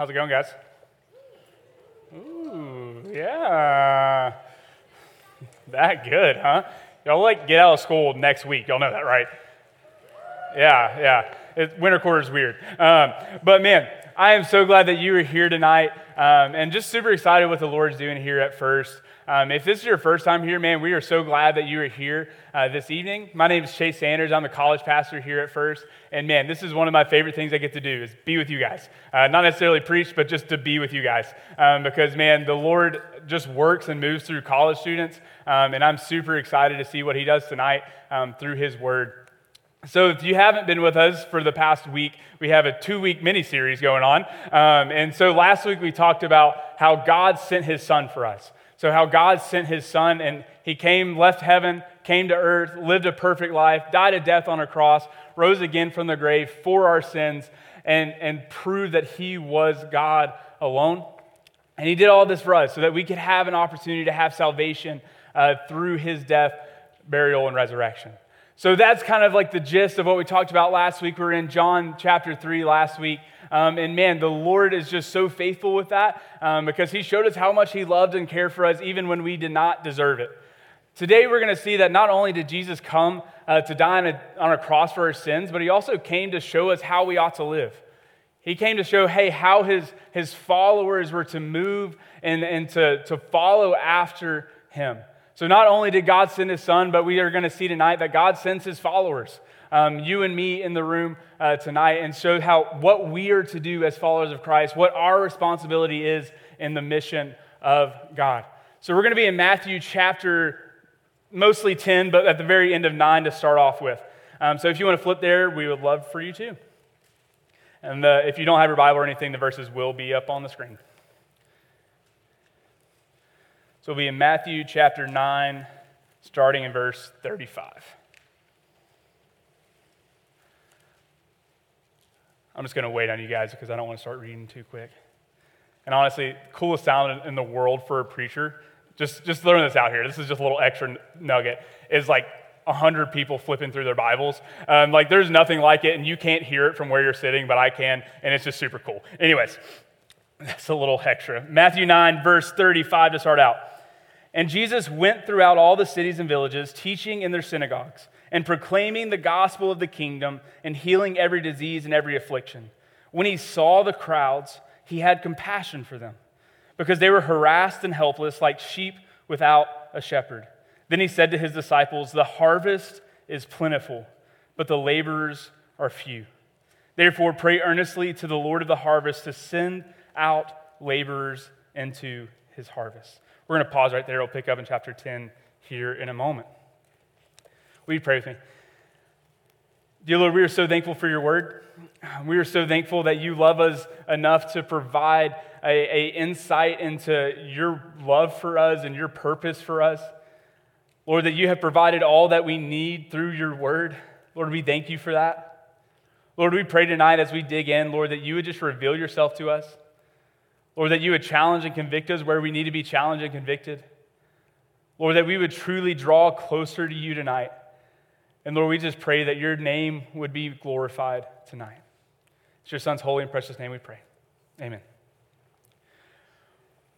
How's it going, guys? Ooh, yeah. That good, huh? Y'all like get out of school next week. Y'all know that, right? Yeah, yeah. It, winter quarter is weird. Um, but man, I am so glad that you are here tonight um, and just super excited what the Lord's doing here at First. Um, if this is your first time here, man, we are so glad that you are here uh, this evening. My name is Chase Sanders. I'm the college pastor here at First. And man, this is one of my favorite things I get to do is be with you guys. Uh, not necessarily preach, but just to be with you guys. Um, because man, the Lord just works and moves through college students. Um, and I'm super excited to see what he does tonight um, through his word. So, if you haven't been with us for the past week, we have a two week mini series going on. Um, and so, last week we talked about how God sent his son for us. So, how God sent his son and he came, left heaven, came to earth, lived a perfect life, died a death on a cross, rose again from the grave for our sins, and, and proved that he was God alone. And he did all this for us so that we could have an opportunity to have salvation uh, through his death, burial, and resurrection. So that's kind of like the gist of what we talked about last week. We were in John chapter 3 last week. Um, and man, the Lord is just so faithful with that um, because He showed us how much He loved and cared for us even when we did not deserve it. Today, we're going to see that not only did Jesus come uh, to die on a, on a cross for our sins, but He also came to show us how we ought to live. He came to show, hey, how his, his followers were to move and, and to, to follow after him. So, not only did God send his son, but we are going to see tonight that God sends his followers um, you and me in the room uh, tonight and show how what we are to do as followers of Christ, what our responsibility is in the mission of God. So we're going to be in Matthew chapter mostly 10, but at the very end of 9 to start off with. Um, so if you want to flip there, we would love for you to. And the, if you don't have your Bible or anything, the verses will be up on the screen. So we'll be in Matthew chapter 9, starting in verse 35. I'm just going to wait on you guys because I don't want to start reading too quick. And honestly, coolest sound in the world for a preacher, just, just throwing this out here, this is just a little extra nugget, is like 100 people flipping through their Bibles. Um, like, there's nothing like it, and you can't hear it from where you're sitting, but I can, and it's just super cool. Anyways, that's a little extra. Matthew 9, verse 35 to start out. And Jesus went throughout all the cities and villages, teaching in their synagogues and proclaiming the gospel of the kingdom and healing every disease and every affliction. When he saw the crowds, he had compassion for them because they were harassed and helpless like sheep without a shepherd. Then he said to his disciples, The harvest is plentiful, but the laborers are few. Therefore, pray earnestly to the Lord of the harvest to send out laborers into his harvest. We're going to pause right there. We'll pick up in chapter 10 here in a moment. Will you pray with me? Dear Lord, we are so thankful for your word. We are so thankful that you love us enough to provide a, a, insight into your love for us and your purpose for us. Lord, that you have provided all that we need through your word. Lord, we thank you for that. Lord, we pray tonight as we dig in, Lord, that you would just reveal yourself to us. Lord, that you would challenge and convict us where we need to be challenged and convicted. Lord, that we would truly draw closer to you tonight. And Lord, we just pray that your name would be glorified tonight. It's your son's holy and precious name we pray. Amen.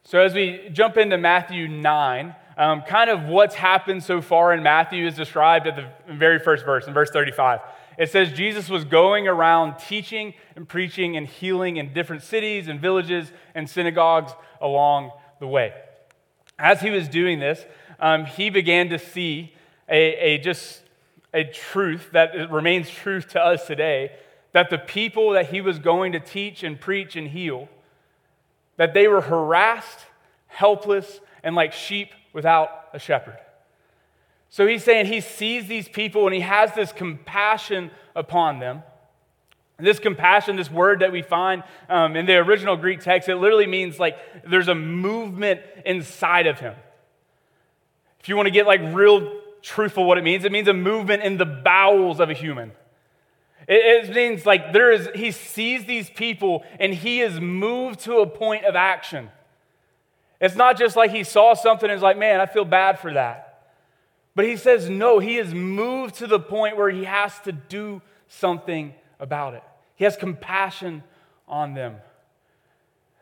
So, as we jump into Matthew 9, um, kind of what's happened so far in Matthew is described at the very first verse, in verse 35. It says Jesus was going around teaching and preaching and healing in different cities and villages and synagogues along the way. As he was doing this, um, he began to see a, a just a truth that remains truth to us today that the people that he was going to teach and preach and heal that they were harassed helpless and like sheep without a shepherd so he's saying he sees these people and he has this compassion upon them And this compassion this word that we find um, in the original greek text it literally means like there's a movement inside of him if you want to get like real truthful what it means. It means a movement in the bowels of a human. It, it means like there is, he sees these people and he is moved to a point of action. It's not just like he saw something and is like, man, I feel bad for that. But he says, no, he is moved to the point where he has to do something about it. He has compassion on them.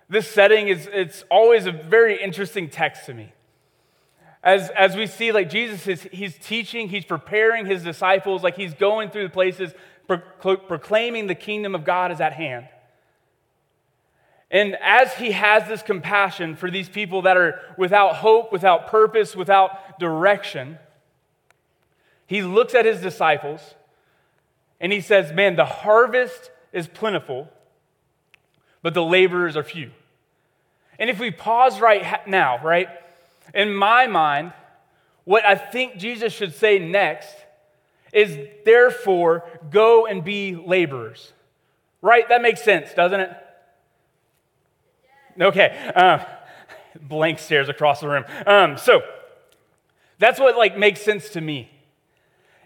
this setting is it's always a very interesting text to me. As, as we see, like Jesus is, he's teaching, he's preparing his disciples, like he's going through the places proclaiming the kingdom of God is at hand. And as he has this compassion for these people that are without hope, without purpose, without direction, he looks at his disciples and he says, Man, the harvest is plentiful, but the laborers are few. And if we pause right now, right, in my mind, what I think Jesus should say next is therefore go and be laborers. Right? That makes sense, doesn't it? Okay. Uh, blank stares across the room. Um, so that's what like makes sense to me.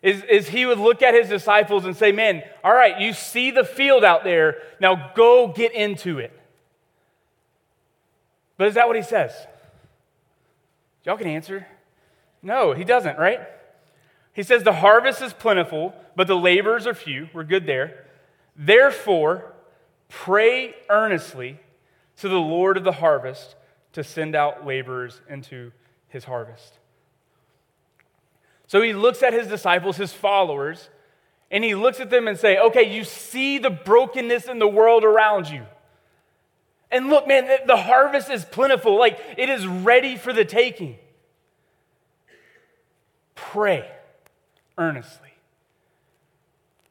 Is, is he would look at his disciples and say, Man, all right, you see the field out there, now go get into it. But is that what he says? Y'all can answer. No, he doesn't, right? He says, The harvest is plentiful, but the laborers are few. We're good there. Therefore, pray earnestly to the Lord of the harvest to send out laborers into his harvest. So he looks at his disciples, his followers, and he looks at them and say, "Okay, you see the brokenness in the world around you. And look, man, the harvest is plentiful. Like it is ready for the taking. Pray earnestly.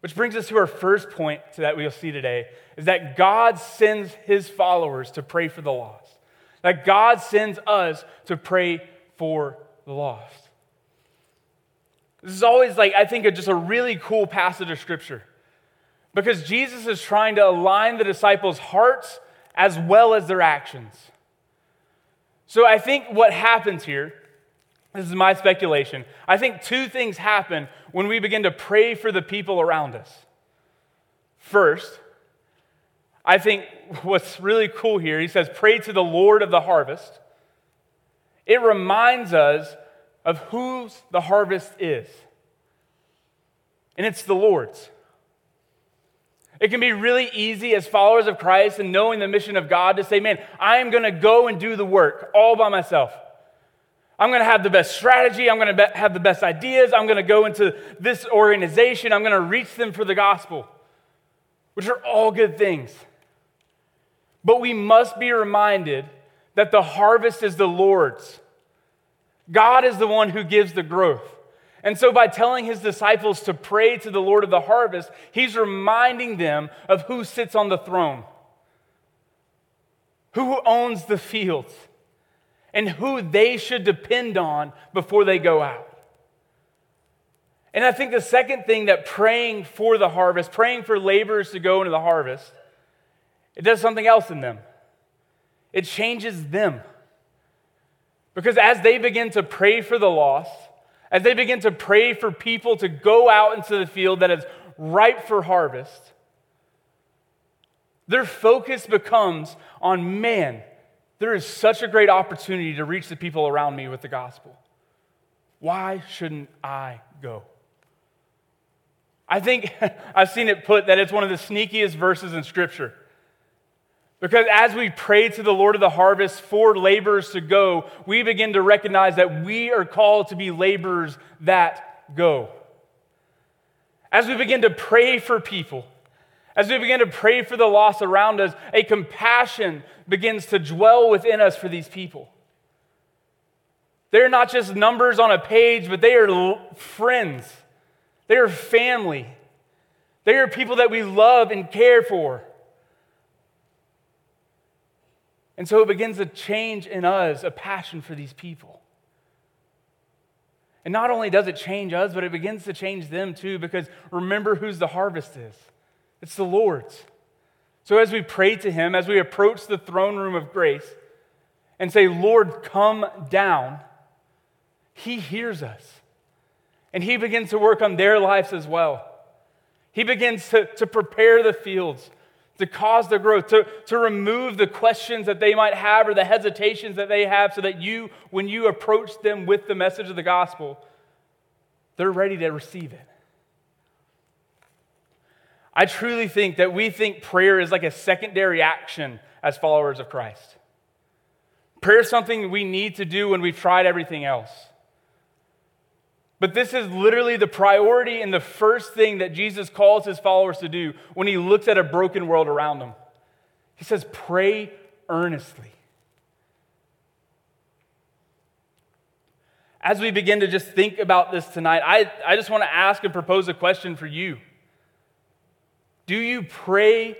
Which brings us to our first point that we'll see today is that God sends his followers to pray for the lost. That God sends us to pray for the lost. This is always like, I think, just a really cool passage of scripture because Jesus is trying to align the disciples' hearts as well as their actions. So I think what happens here this is my speculation. I think two things happen when we begin to pray for the people around us. First, I think what's really cool here, he says, pray to the Lord of the harvest. It reminds us of whose the harvest is, and it's the Lord's. It can be really easy as followers of Christ and knowing the mission of God to say, man, I am going to go and do the work all by myself. I'm going to have the best strategy. I'm going to have the best ideas. I'm going to go into this organization. I'm going to reach them for the gospel, which are all good things. But we must be reminded that the harvest is the Lord's. God is the one who gives the growth. And so, by telling his disciples to pray to the Lord of the harvest, he's reminding them of who sits on the throne, who owns the fields and who they should depend on before they go out. And I think the second thing that praying for the harvest, praying for laborers to go into the harvest, it does something else in them. It changes them. Because as they begin to pray for the lost, as they begin to pray for people to go out into the field that is ripe for harvest, their focus becomes on man, there is such a great opportunity to reach the people around me with the gospel. Why shouldn't I go? I think I've seen it put that it's one of the sneakiest verses in Scripture. Because as we pray to the Lord of the harvest for laborers to go, we begin to recognize that we are called to be laborers that go. As we begin to pray for people, as we begin to pray for the lost around us, a compassion begins to dwell within us for these people. They're not just numbers on a page, but they are friends. They are family. They are people that we love and care for. And so it begins to change in us a passion for these people. And not only does it change us, but it begins to change them too, because remember whose the harvest is. It's the Lord's. So as we pray to Him, as we approach the throne room of grace and say, Lord, come down, He hears us. And He begins to work on their lives as well. He begins to, to prepare the fields, to cause the growth, to, to remove the questions that they might have or the hesitations that they have, so that you, when you approach them with the message of the gospel, they're ready to receive it. I truly think that we think prayer is like a secondary action as followers of Christ. Prayer is something we need to do when we've tried everything else. But this is literally the priority and the first thing that Jesus calls his followers to do when he looks at a broken world around them. He says, Pray earnestly. As we begin to just think about this tonight, I, I just want to ask and propose a question for you. Do you pray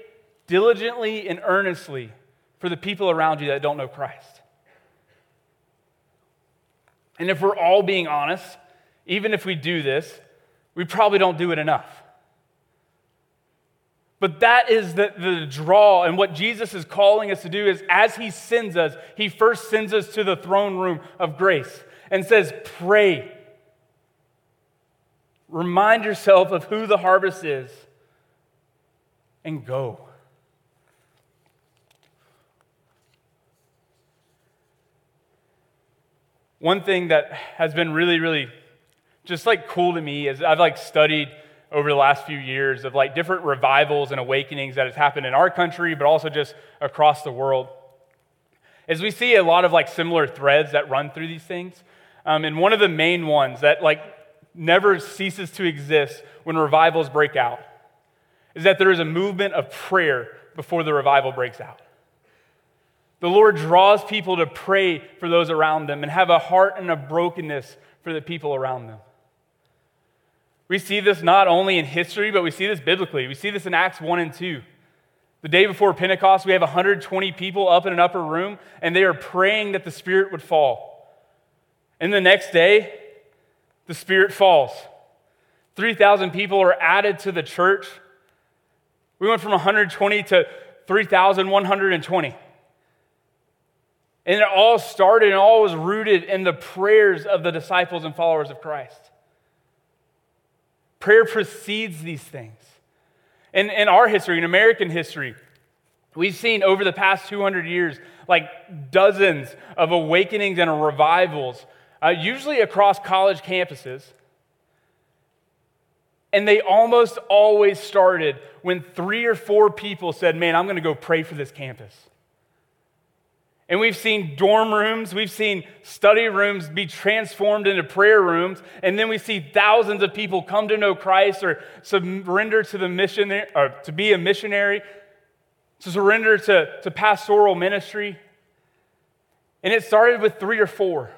diligently and earnestly for the people around you that don't know Christ? And if we're all being honest, even if we do this, we probably don't do it enough. But that is the, the draw, and what Jesus is calling us to do is as He sends us, He first sends us to the throne room of grace and says, Pray. Remind yourself of who the harvest is and go. One thing that has been really, really just like cool to me is I've like studied over the last few years of like different revivals and awakenings that has happened in our country, but also just across the world. As we see a lot of like similar threads that run through these things, um, and one of the main ones that like never ceases to exist when revivals break out is that there is a movement of prayer before the revival breaks out. The Lord draws people to pray for those around them and have a heart and a brokenness for the people around them. We see this not only in history, but we see this biblically. We see this in Acts 1 and 2. The day before Pentecost, we have 120 people up in an upper room, and they are praying that the Spirit would fall. And the next day, the Spirit falls. 3,000 people are added to the church. We went from 120 to 3,120. And it all started and all was rooted in the prayers of the disciples and followers of Christ. Prayer precedes these things. In, in our history, in American history, we've seen over the past 200 years like dozens of awakenings and revivals, uh, usually across college campuses. And they almost always started when three or four people said, Man, I'm going to go pray for this campus. And we've seen dorm rooms, we've seen study rooms be transformed into prayer rooms, and then we see thousands of people come to know Christ or surrender to the mission, or to be a missionary, to surrender to, to pastoral ministry. And it started with three or four.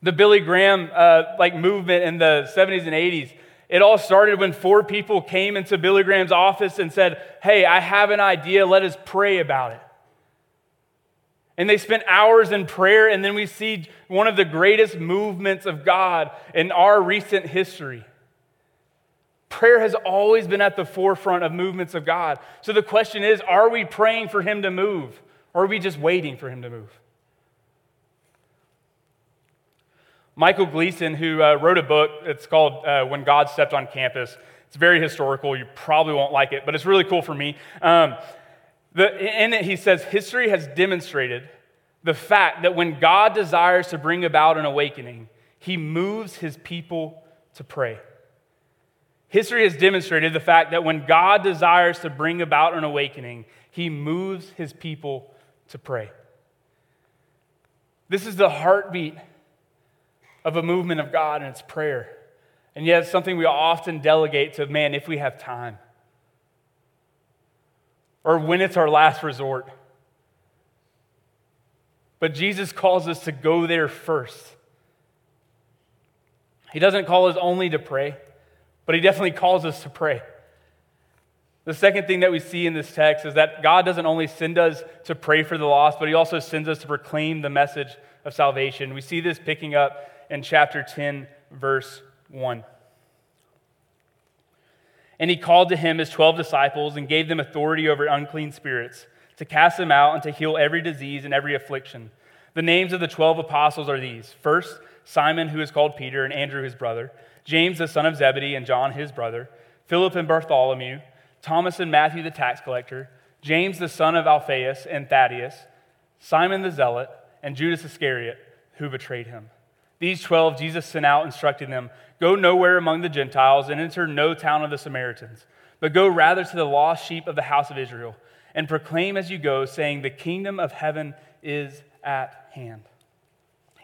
The Billy Graham uh, like movement in the 70s and 80s it all started when four people came into Billy Graham's office and said, Hey, I have an idea. Let us pray about it. And they spent hours in prayer, and then we see one of the greatest movements of God in our recent history. Prayer has always been at the forefront of movements of God. So the question is are we praying for Him to move, or are we just waiting for Him to move? Michael Gleason, who uh, wrote a book, it's called uh, When God Stepped on Campus. It's very historical. You probably won't like it, but it's really cool for me. Um, the, in it, he says, History has demonstrated the fact that when God desires to bring about an awakening, he moves his people to pray. History has demonstrated the fact that when God desires to bring about an awakening, he moves his people to pray. This is the heartbeat of a movement of God, and it's prayer. And yet, it's something we often delegate to man if we have time or when it's our last resort. But Jesus calls us to go there first. He doesn't call us only to pray, but He definitely calls us to pray. The second thing that we see in this text is that God doesn't only send us to pray for the lost, but He also sends us to proclaim the message of salvation. We see this picking up in chapter 10, verse 1. And he called to him his 12 disciples and gave them authority over unclean spirits to cast them out and to heal every disease and every affliction. The names of the 12 apostles are these First, Simon, who is called Peter, and Andrew, his brother, James, the son of Zebedee, and John, his brother, Philip and Bartholomew, Thomas and Matthew, the tax collector, James, the son of Alphaeus, and Thaddeus, Simon the zealot, and Judas Iscariot, who betrayed him. These 12 Jesus sent out, instructing them Go nowhere among the Gentiles and enter no town of the Samaritans, but go rather to the lost sheep of the house of Israel, and proclaim as you go, saying, The kingdom of heaven is at hand.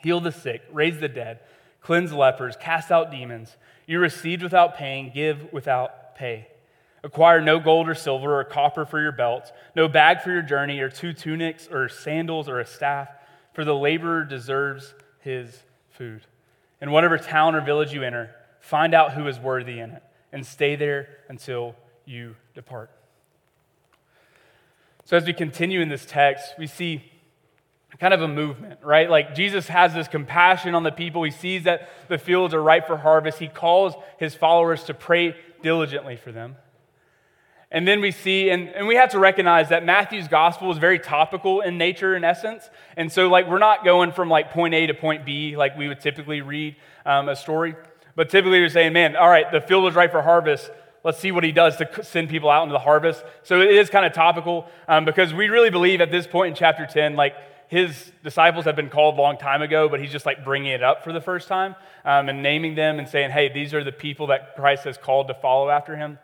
Heal the sick, raise the dead, cleanse lepers, cast out demons. You received without paying, give without pay. Acquire no gold or silver or copper for your belts, no bag for your journey, or two tunics, or sandals, or a staff, for the laborer deserves his food. In whatever town or village you enter, find out who is worthy in it, and stay there until you depart. So, as we continue in this text, we see kind of a movement, right? Like Jesus has this compassion on the people. He sees that the fields are ripe for harvest. He calls his followers to pray diligently for them. And then we see, and, and we have to recognize that Matthew's gospel is very topical in nature, in essence. And so, like, we're not going from like point A to point B like we would typically read um, a story. But typically, we're saying, man, all right, the field is ripe for harvest. Let's see what he does to send people out into the harvest. So it is kind of topical um, because we really believe at this point in chapter 10, like, his disciples have been called a long time ago, but he's just like bringing it up for the first time um, and naming them and saying, hey, these are the people that Christ has called to follow after him.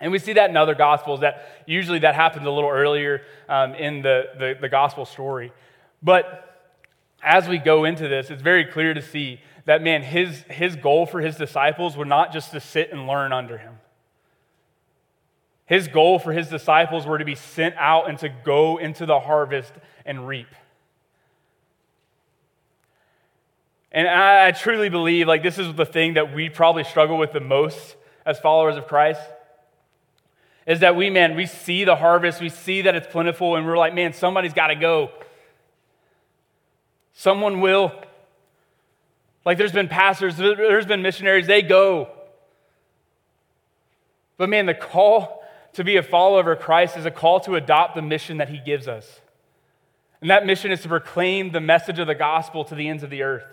And we see that in other gospels that usually that happens a little earlier um, in the, the, the gospel story. But as we go into this, it's very clear to see that, man, his, his goal for his disciples were not just to sit and learn under him. His goal for his disciples were to be sent out and to go into the harvest and reap. And I, I truly believe like this is the thing that we probably struggle with the most as followers of Christ is that we, man, we see the harvest, we see that it's plentiful, and we're like, man, somebody's got to go. Someone will. Like there's been pastors, there's been missionaries, they go. But man, the call to be a follower of Christ is a call to adopt the mission that he gives us. And that mission is to proclaim the message of the gospel to the ends of the earth.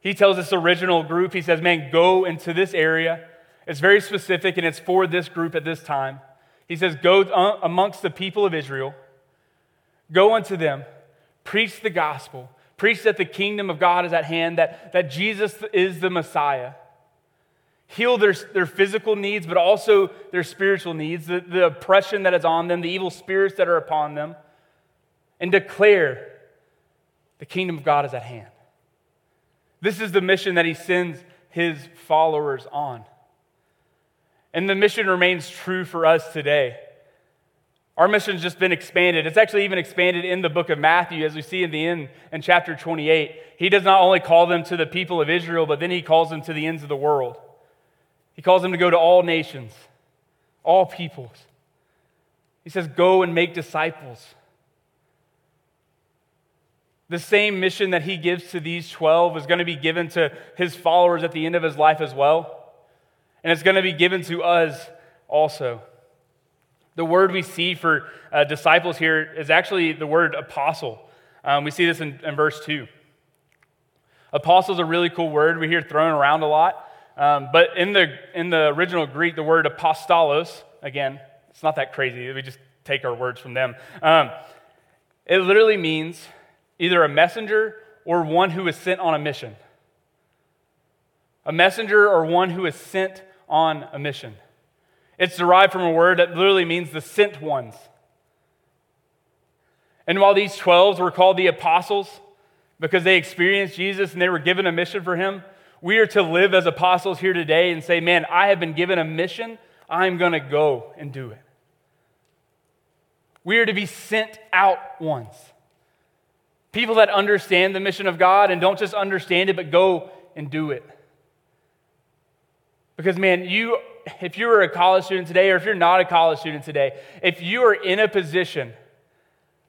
He tells this original group, he says, man, go into this area it's very specific and it's for this group at this time. He says, Go uh, amongst the people of Israel, go unto them, preach the gospel, preach that the kingdom of God is at hand, that, that Jesus is the Messiah. Heal their, their physical needs, but also their spiritual needs, the, the oppression that is on them, the evil spirits that are upon them, and declare the kingdom of God is at hand. This is the mission that he sends his followers on. And the mission remains true for us today. Our mission has just been expanded. It's actually even expanded in the book of Matthew, as we see in the end in chapter 28. He does not only call them to the people of Israel, but then he calls them to the ends of the world. He calls them to go to all nations, all peoples. He says, Go and make disciples. The same mission that he gives to these 12 is going to be given to his followers at the end of his life as well and it's going to be given to us also. The word we see for uh, disciples here is actually the word apostle. Um, we see this in, in, verse 2. Apostle is a really cool word we hear thrown around a lot. Um, but in the, in the original Greek, the word apostolos, again, it's not that crazy. We just take our words from them. Um, it literally means either a messenger or one who is sent on a mission. A messenger or one who is sent on a mission. It's derived from a word that literally means the sent ones. And while these 12 were called the apostles because they experienced Jesus and they were given a mission for him, we are to live as apostles here today and say, Man, I have been given a mission. I'm going to go and do it. We are to be sent out ones. People that understand the mission of God and don't just understand it, but go and do it. Because, man, you, if you are a college student today, or if you're not a college student today, if you are in a position,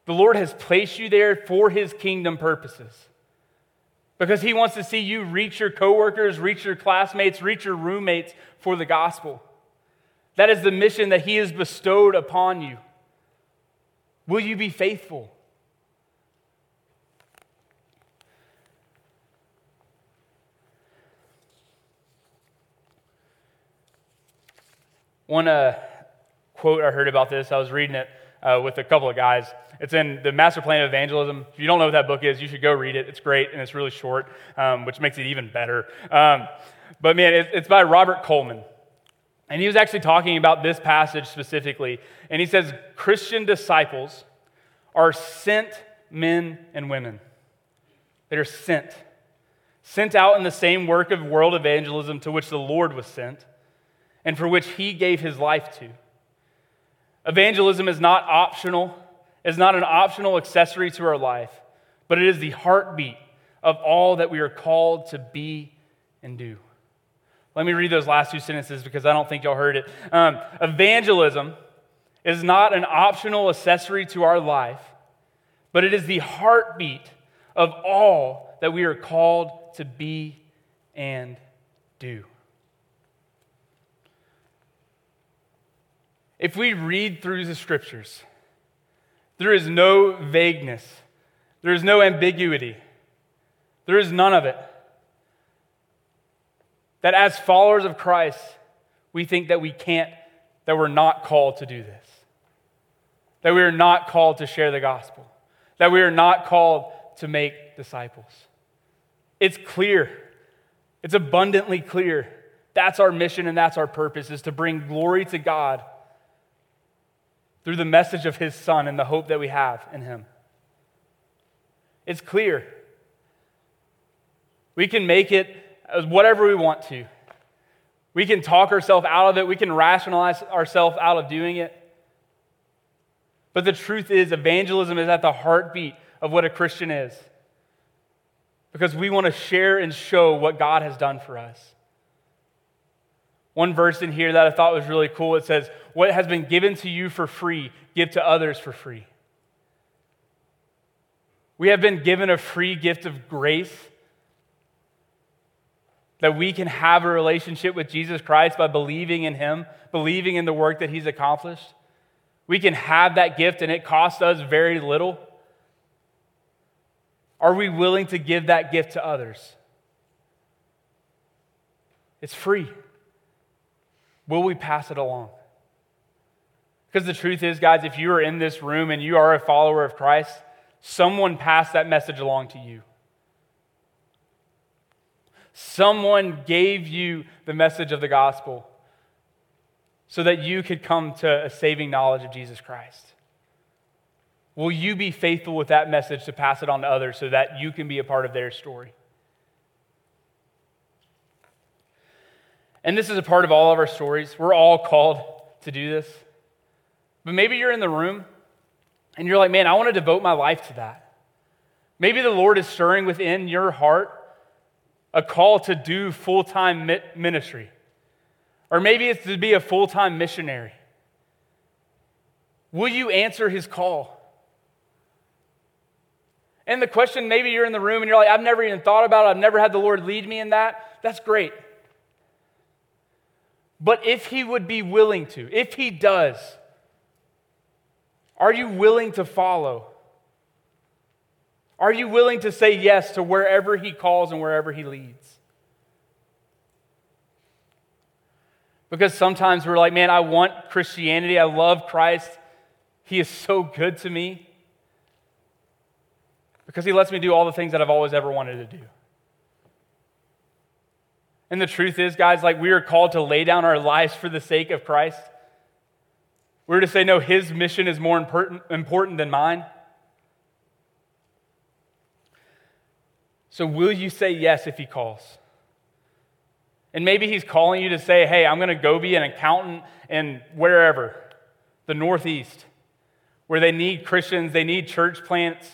the Lord has placed you there for his kingdom purposes. Because he wants to see you reach your coworkers, reach your classmates, reach your roommates for the gospel. That is the mission that he has bestowed upon you. Will you be faithful? One uh, quote I heard about this, I was reading it uh, with a couple of guys. It's in the Master Plan of Evangelism. If you don't know what that book is, you should go read it. It's great and it's really short, um, which makes it even better. Um, but man, it, it's by Robert Coleman. And he was actually talking about this passage specifically. And he says, Christian disciples are sent men and women. They are sent. Sent out in the same work of world evangelism to which the Lord was sent and for which he gave his life to. Evangelism is not optional, is not an optional accessory to our life, but it is the heartbeat of all that we are called to be and do. Let me read those last two sentences because I don't think y'all heard it. Um, evangelism is not an optional accessory to our life, but it is the heartbeat of all that we are called to be and do. If we read through the scriptures, there is no vagueness, there is no ambiguity, there is none of it. That as followers of Christ, we think that we can't, that we're not called to do this, that we are not called to share the gospel, that we are not called to make disciples. It's clear, it's abundantly clear. That's our mission and that's our purpose is to bring glory to God through the message of his son and the hope that we have in him. It's clear. We can make it whatever we want to. We can talk ourselves out of it, we can rationalize ourselves out of doing it. But the truth is, evangelism is at the heartbeat of what a Christian is. Because we want to share and show what God has done for us. One verse in here that I thought was really cool it says, What has been given to you for free, give to others for free. We have been given a free gift of grace that we can have a relationship with Jesus Christ by believing in Him, believing in the work that He's accomplished. We can have that gift and it costs us very little. Are we willing to give that gift to others? It's free. Will we pass it along? Because the truth is, guys, if you are in this room and you are a follower of Christ, someone passed that message along to you. Someone gave you the message of the gospel so that you could come to a saving knowledge of Jesus Christ. Will you be faithful with that message to pass it on to others so that you can be a part of their story? And this is a part of all of our stories. We're all called to do this. But maybe you're in the room and you're like, man, I want to devote my life to that. Maybe the Lord is stirring within your heart a call to do full time ministry. Or maybe it's to be a full time missionary. Will you answer his call? And the question maybe you're in the room and you're like, I've never even thought about it, I've never had the Lord lead me in that. That's great. But if he would be willing to, if he does, are you willing to follow? Are you willing to say yes to wherever he calls and wherever he leads? Because sometimes we're like, man, I want Christianity. I love Christ. He is so good to me because he lets me do all the things that I've always ever wanted to do. And the truth is, guys, like we are called to lay down our lives for the sake of Christ. We're to say, no, his mission is more important, than mine. So, will you say yes if he calls? And maybe he's calling you to say, hey, I'm going to go be an accountant in wherever, the Northeast, where they need Christians, they need church plants.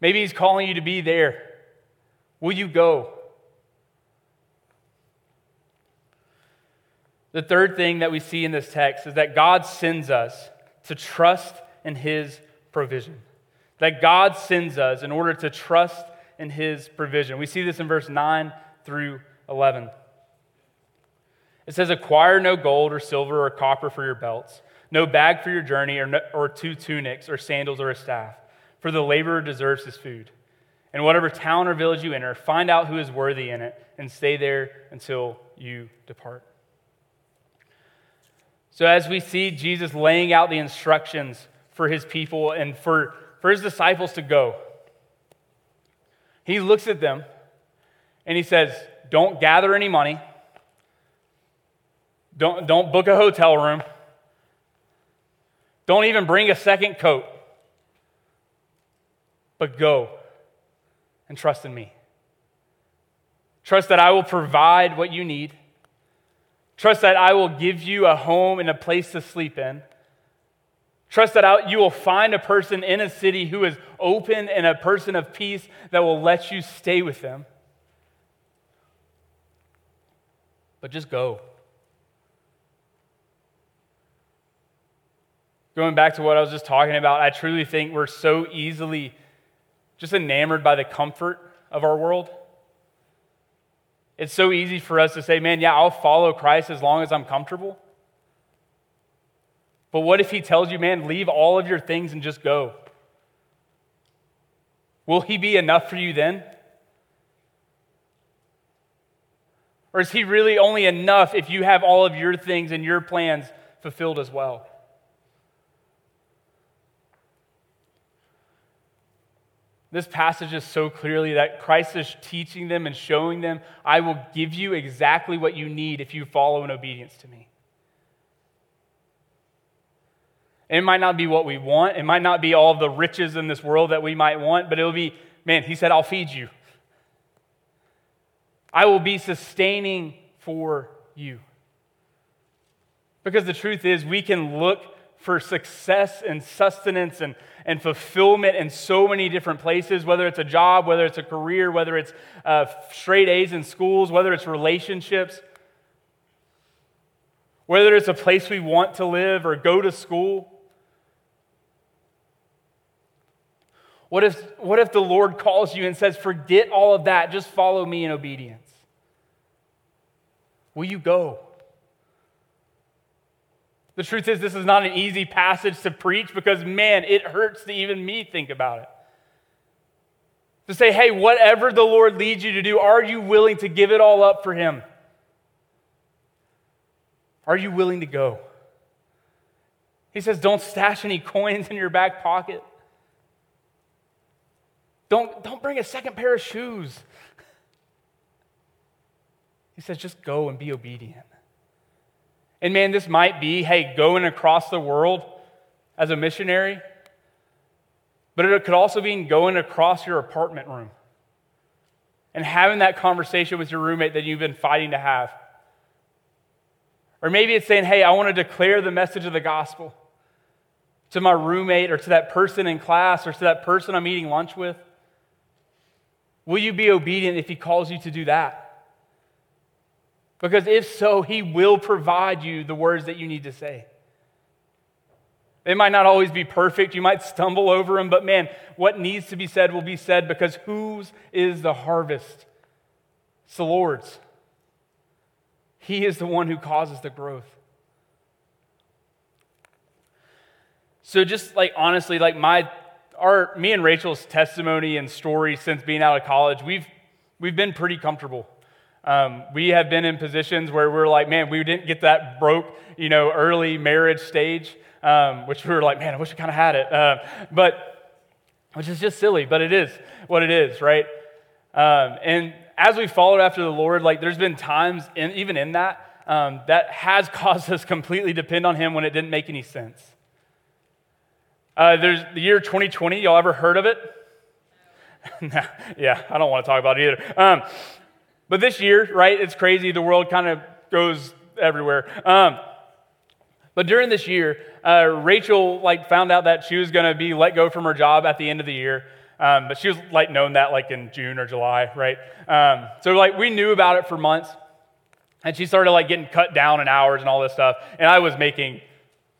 Maybe he's calling you to be there. Will you go? The third thing that we see in this text is that God sends us to trust in his provision. That God sends us in order to trust in his provision. We see this in verse 9 through 11. It says, Acquire no gold or silver or copper for your belts, no bag for your journey, or, no, or two tunics, or sandals, or a staff, for the laborer deserves his food. In whatever town or village you enter, find out who is worthy in it, and stay there until you depart. So, as we see Jesus laying out the instructions for his people and for, for his disciples to go, he looks at them and he says, Don't gather any money, Don't, don't book a hotel room. Don't even bring a second coat. But go and trust in me. Trust that I will provide what you need. Trust that I will give you a home and a place to sleep in. Trust that I, you will find a person in a city who is open and a person of peace that will let you stay with them. But just go. Going back to what I was just talking about, I truly think we're so easily just enamored by the comfort of our world. It's so easy for us to say, man, yeah, I'll follow Christ as long as I'm comfortable. But what if he tells you, man, leave all of your things and just go? Will he be enough for you then? Or is he really only enough if you have all of your things and your plans fulfilled as well? This passage is so clearly that Christ is teaching them and showing them, I will give you exactly what you need if you follow in obedience to me. It might not be what we want. It might not be all the riches in this world that we might want, but it'll be, man, he said, I'll feed you. I will be sustaining for you. Because the truth is, we can look for success and sustenance and, and fulfillment in so many different places, whether it's a job, whether it's a career, whether it's uh, straight A's in schools, whether it's relationships, whether it's a place we want to live or go to school. What if, what if the Lord calls you and says, Forget all of that, just follow me in obedience? Will you go? The truth is, this is not an easy passage to preach because, man, it hurts to even me think about it. To say, hey, whatever the Lord leads you to do, are you willing to give it all up for Him? Are you willing to go? He says, don't stash any coins in your back pocket. Don't, don't bring a second pair of shoes. He says, just go and be obedient. And man, this might be, hey, going across the world as a missionary, but it could also be going across your apartment room and having that conversation with your roommate that you've been fighting to have. Or maybe it's saying, hey, I want to declare the message of the gospel to my roommate or to that person in class or to that person I'm eating lunch with. Will you be obedient if he calls you to do that? Because if so, he will provide you the words that you need to say. They might not always be perfect. You might stumble over them, but man, what needs to be said will be said because whose is the harvest? It's the Lord's. He is the one who causes the growth. So just like honestly, like my our me and Rachel's testimony and story since being out of college, we've we've been pretty comfortable. Um, we have been in positions where we're like, man, we didn't get that broke, you know, early marriage stage, um, which we were like, man, I wish we kind of had it. Uh, but, which is just silly, but it is what it is, right? Um, and as we followed after the Lord, like there's been times, in, even in that, um, that has caused us completely depend on Him when it didn't make any sense. Uh, there's the year 2020. Y'all ever heard of it? yeah, I don't want to talk about it either. But this year, right, it's crazy. The world kind of goes everywhere. Um, but during this year, uh, Rachel like found out that she was going to be let go from her job at the end of the year. Um, but she was like known that like in June or July, right? Um, so like we knew about it for months, and she started like getting cut down in hours and all this stuff. And I was making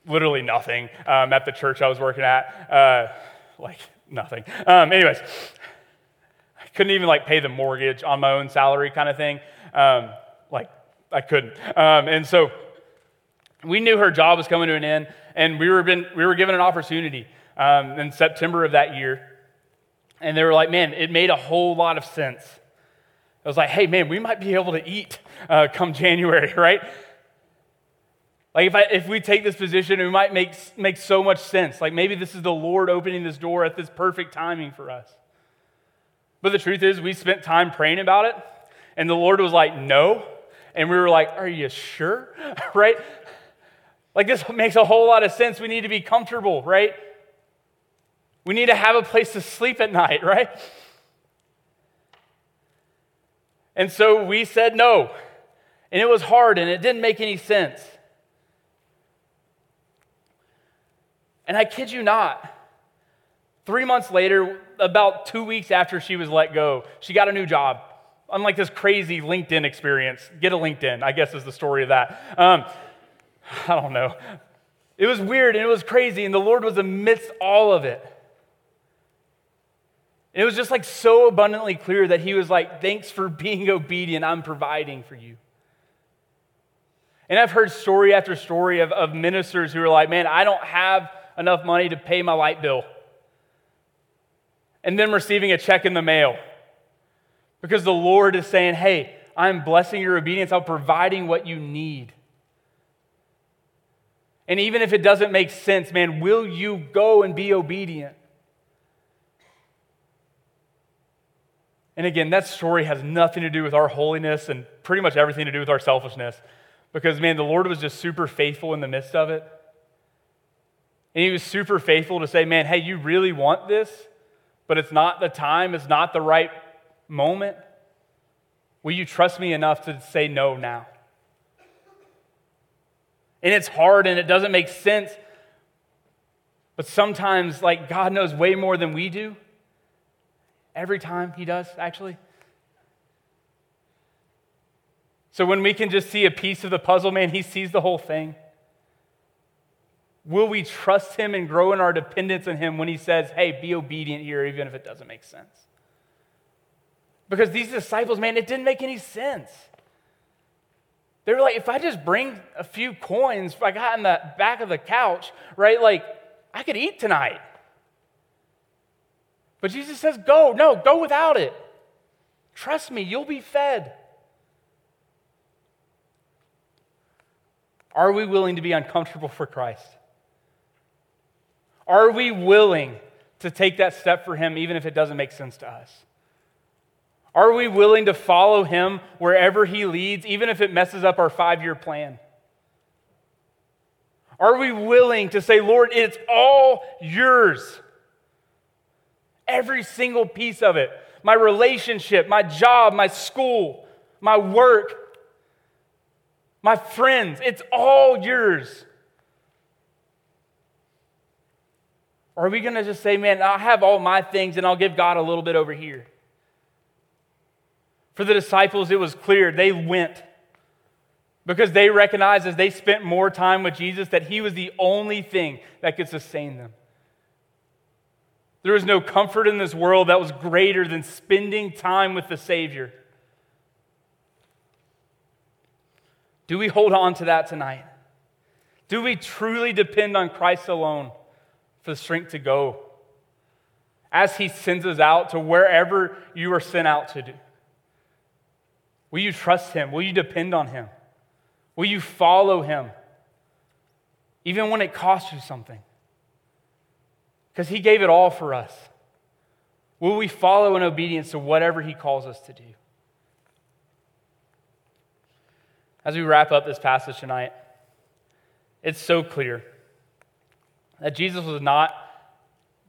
literally nothing um, at the church I was working at, uh, like nothing. Um, anyways, couldn't even like pay the mortgage on my own salary kind of thing. Um, like I couldn't. Um, and so we knew her job was coming to an end, and we were been we were given an opportunity um, in September of that year, and they were like, "Man, it made a whole lot of sense." I was like, "Hey, man, we might be able to eat uh, come January, right?" Like if, I, if we take this position, it might make, make so much sense. Like maybe this is the Lord opening this door at this perfect timing for us. But the truth is, we spent time praying about it, and the Lord was like, no. And we were like, Are you sure? right? Like, this makes a whole lot of sense. We need to be comfortable, right? We need to have a place to sleep at night, right? And so we said no. And it was hard and it didn't make any sense. And I kid you not, three months later, about two weeks after she was let go, she got a new job. Unlike this crazy LinkedIn experience. Get a LinkedIn, I guess is the story of that. Um, I don't know. It was weird and it was crazy, and the Lord was amidst all of it. it was just like so abundantly clear that He was like, Thanks for being obedient. I'm providing for you. And I've heard story after story of, of ministers who are like, Man, I don't have enough money to pay my light bill. And then receiving a check in the mail. Because the Lord is saying, hey, I'm blessing your obedience, I'm providing what you need. And even if it doesn't make sense, man, will you go and be obedient? And again, that story has nothing to do with our holiness and pretty much everything to do with our selfishness. Because, man, the Lord was just super faithful in the midst of it. And he was super faithful to say, man, hey, you really want this, but it's not the time, it's not the right moment. Will you trust me enough to say no now? And it's hard and it doesn't make sense. But sometimes, like, God knows way more than we do. Every time He does, actually. So when we can just see a piece of the puzzle, man, He sees the whole thing. Will we trust him and grow in our dependence on him when he says, hey, be obedient here, even if it doesn't make sense? Because these disciples, man, it didn't make any sense. They were like, if I just bring a few coins I got in the back of the couch, right, like, I could eat tonight. But Jesus says, go. No, go without it. Trust me, you'll be fed. Are we willing to be uncomfortable for Christ? Are we willing to take that step for Him, even if it doesn't make sense to us? Are we willing to follow Him wherever He leads, even if it messes up our five year plan? Are we willing to say, Lord, it's all yours? Every single piece of it my relationship, my job, my school, my work, my friends, it's all yours. Or are we going to just say, man, I'll have all my things and I'll give God a little bit over here? For the disciples, it was clear they went because they recognized as they spent more time with Jesus that he was the only thing that could sustain them. There was no comfort in this world that was greater than spending time with the Savior. Do we hold on to that tonight? Do we truly depend on Christ alone? For the strength to go as He sends us out to wherever you are sent out to do. Will you trust Him? Will you depend on Him? Will you follow Him? Even when it costs you something. Because He gave it all for us. Will we follow in obedience to whatever He calls us to do? As we wrap up this passage tonight, it's so clear that Jesus was not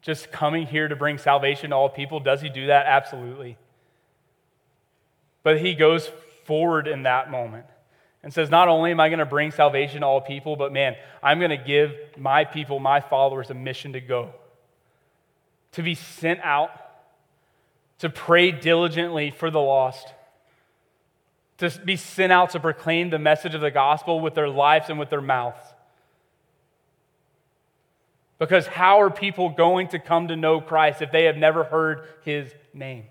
just coming here to bring salvation to all people. Does he do that? Absolutely. But he goes forward in that moment and says, Not only am I going to bring salvation to all people, but man, I'm going to give my people, my followers, a mission to go, to be sent out, to pray diligently for the lost, to be sent out to proclaim the message of the gospel with their lives and with their mouths. Because how are people going to come to know Christ if they have never heard his name?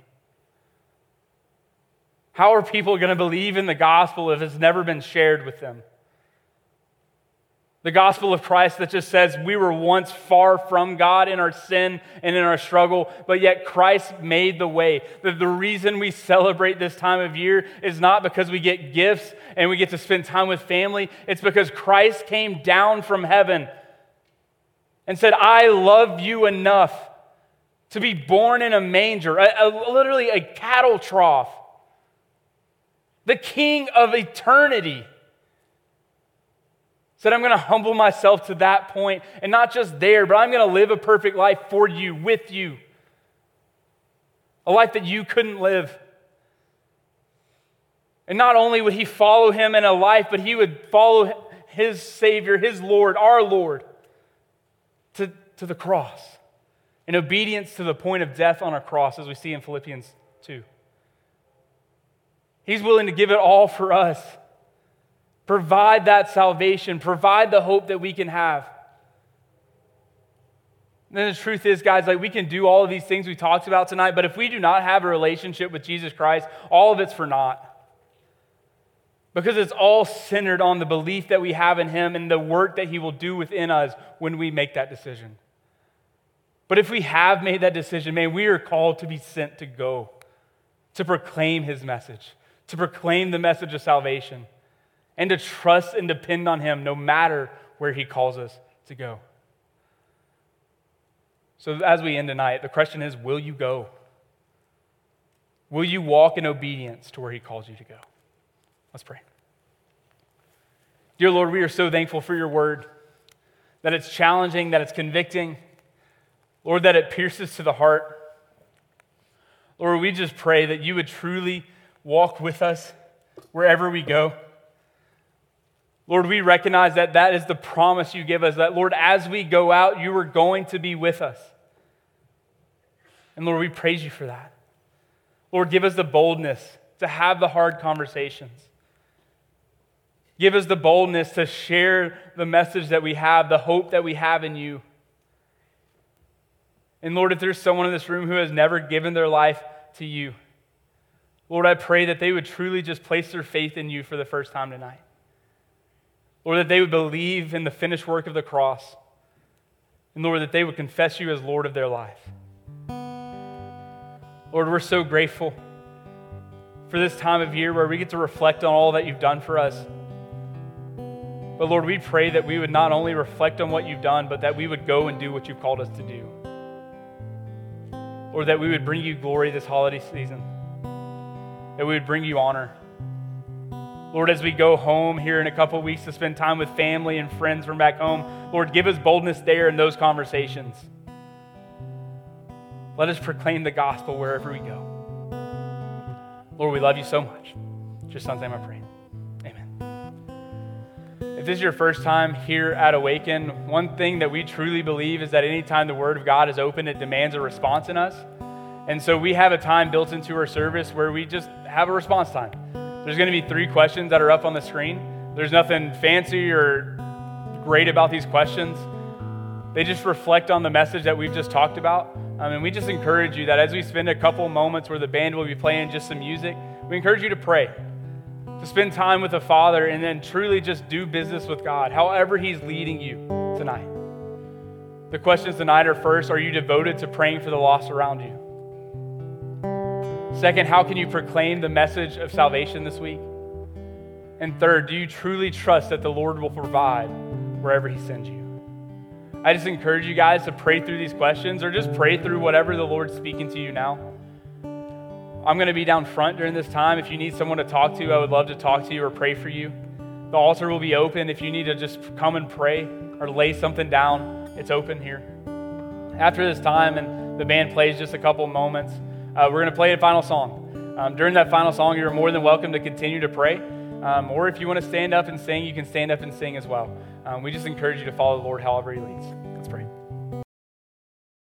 How are people going to believe in the gospel if it's never been shared with them? The gospel of Christ that just says we were once far from God in our sin and in our struggle, but yet Christ made the way. That the reason we celebrate this time of year is not because we get gifts and we get to spend time with family, it's because Christ came down from heaven and said, I love you enough to be born in a manger, a, a, literally a cattle trough, the king of eternity, said, I'm going to humble myself to that point, and not just there, but I'm going to live a perfect life for you, with you. A life that you couldn't live. And not only would he follow him in a life, but he would follow his Savior, his Lord, our Lord, to, to the cross in obedience to the point of death on a cross, as we see in Philippians 2. He's willing to give it all for us, provide that salvation, provide the hope that we can have. And then the truth is, guys, like we can do all of these things we talked about tonight, but if we do not have a relationship with Jesus Christ, all of it's for naught. Because it's all centered on the belief that we have in Him and the work that He will do within us when we make that decision. But if we have made that decision, man, we are called to be sent to go, to proclaim his message, to proclaim the message of salvation, and to trust and depend on him no matter where he calls us to go. So, as we end tonight, the question is will you go? Will you walk in obedience to where he calls you to go? Let's pray. Dear Lord, we are so thankful for your word, that it's challenging, that it's convicting Lord, that it pierces to the heart. Lord, we just pray that you would truly walk with us wherever we go. Lord, we recognize that that is the promise you give us, that, Lord, as we go out, you are going to be with us. And Lord, we praise you for that. Lord, give us the boldness to have the hard conversations. Give us the boldness to share the message that we have, the hope that we have in you. And Lord, if there's someone in this room who has never given their life to you, Lord, I pray that they would truly just place their faith in you for the first time tonight. Lord, that they would believe in the finished work of the cross. And Lord, that they would confess you as Lord of their life. Lord, we're so grateful for this time of year where we get to reflect on all that you've done for us. But Lord, we pray that we would not only reflect on what you've done, but that we would go and do what you've called us to do or that we would bring you glory this holiday season, that we would bring you honor. Lord, as we go home here in a couple weeks to spend time with family and friends from back home, Lord, give us boldness there in those conversations. Let us proclaim the gospel wherever we go. Lord, we love you so much. Your son's I pray. This is your first time here at Awaken, one thing that we truly believe is that anytime the Word of God is open, it demands a response in us. And so we have a time built into our service where we just have a response time. There's going to be three questions that are up on the screen. There's nothing fancy or great about these questions. They just reflect on the message that we've just talked about. Um, and we just encourage you that as we spend a couple moments where the band will be playing just some music, we encourage you to pray to spend time with the Father and then truly just do business with God, however He's leading you tonight. The questions tonight are first, are you devoted to praying for the lost around you? Second, how can you proclaim the message of salvation this week? And third, do you truly trust that the Lord will provide wherever He sends you? I just encourage you guys to pray through these questions or just pray through whatever the Lord's speaking to you now. I'm going to be down front during this time. If you need someone to talk to, I would love to talk to you or pray for you. The altar will be open. If you need to just come and pray or lay something down, it's open here. After this time, and the band plays just a couple moments, uh, we're going to play a final song. Um, during that final song, you're more than welcome to continue to pray. Um, or if you want to stand up and sing, you can stand up and sing as well. Um, we just encourage you to follow the Lord however He leads. Let's pray.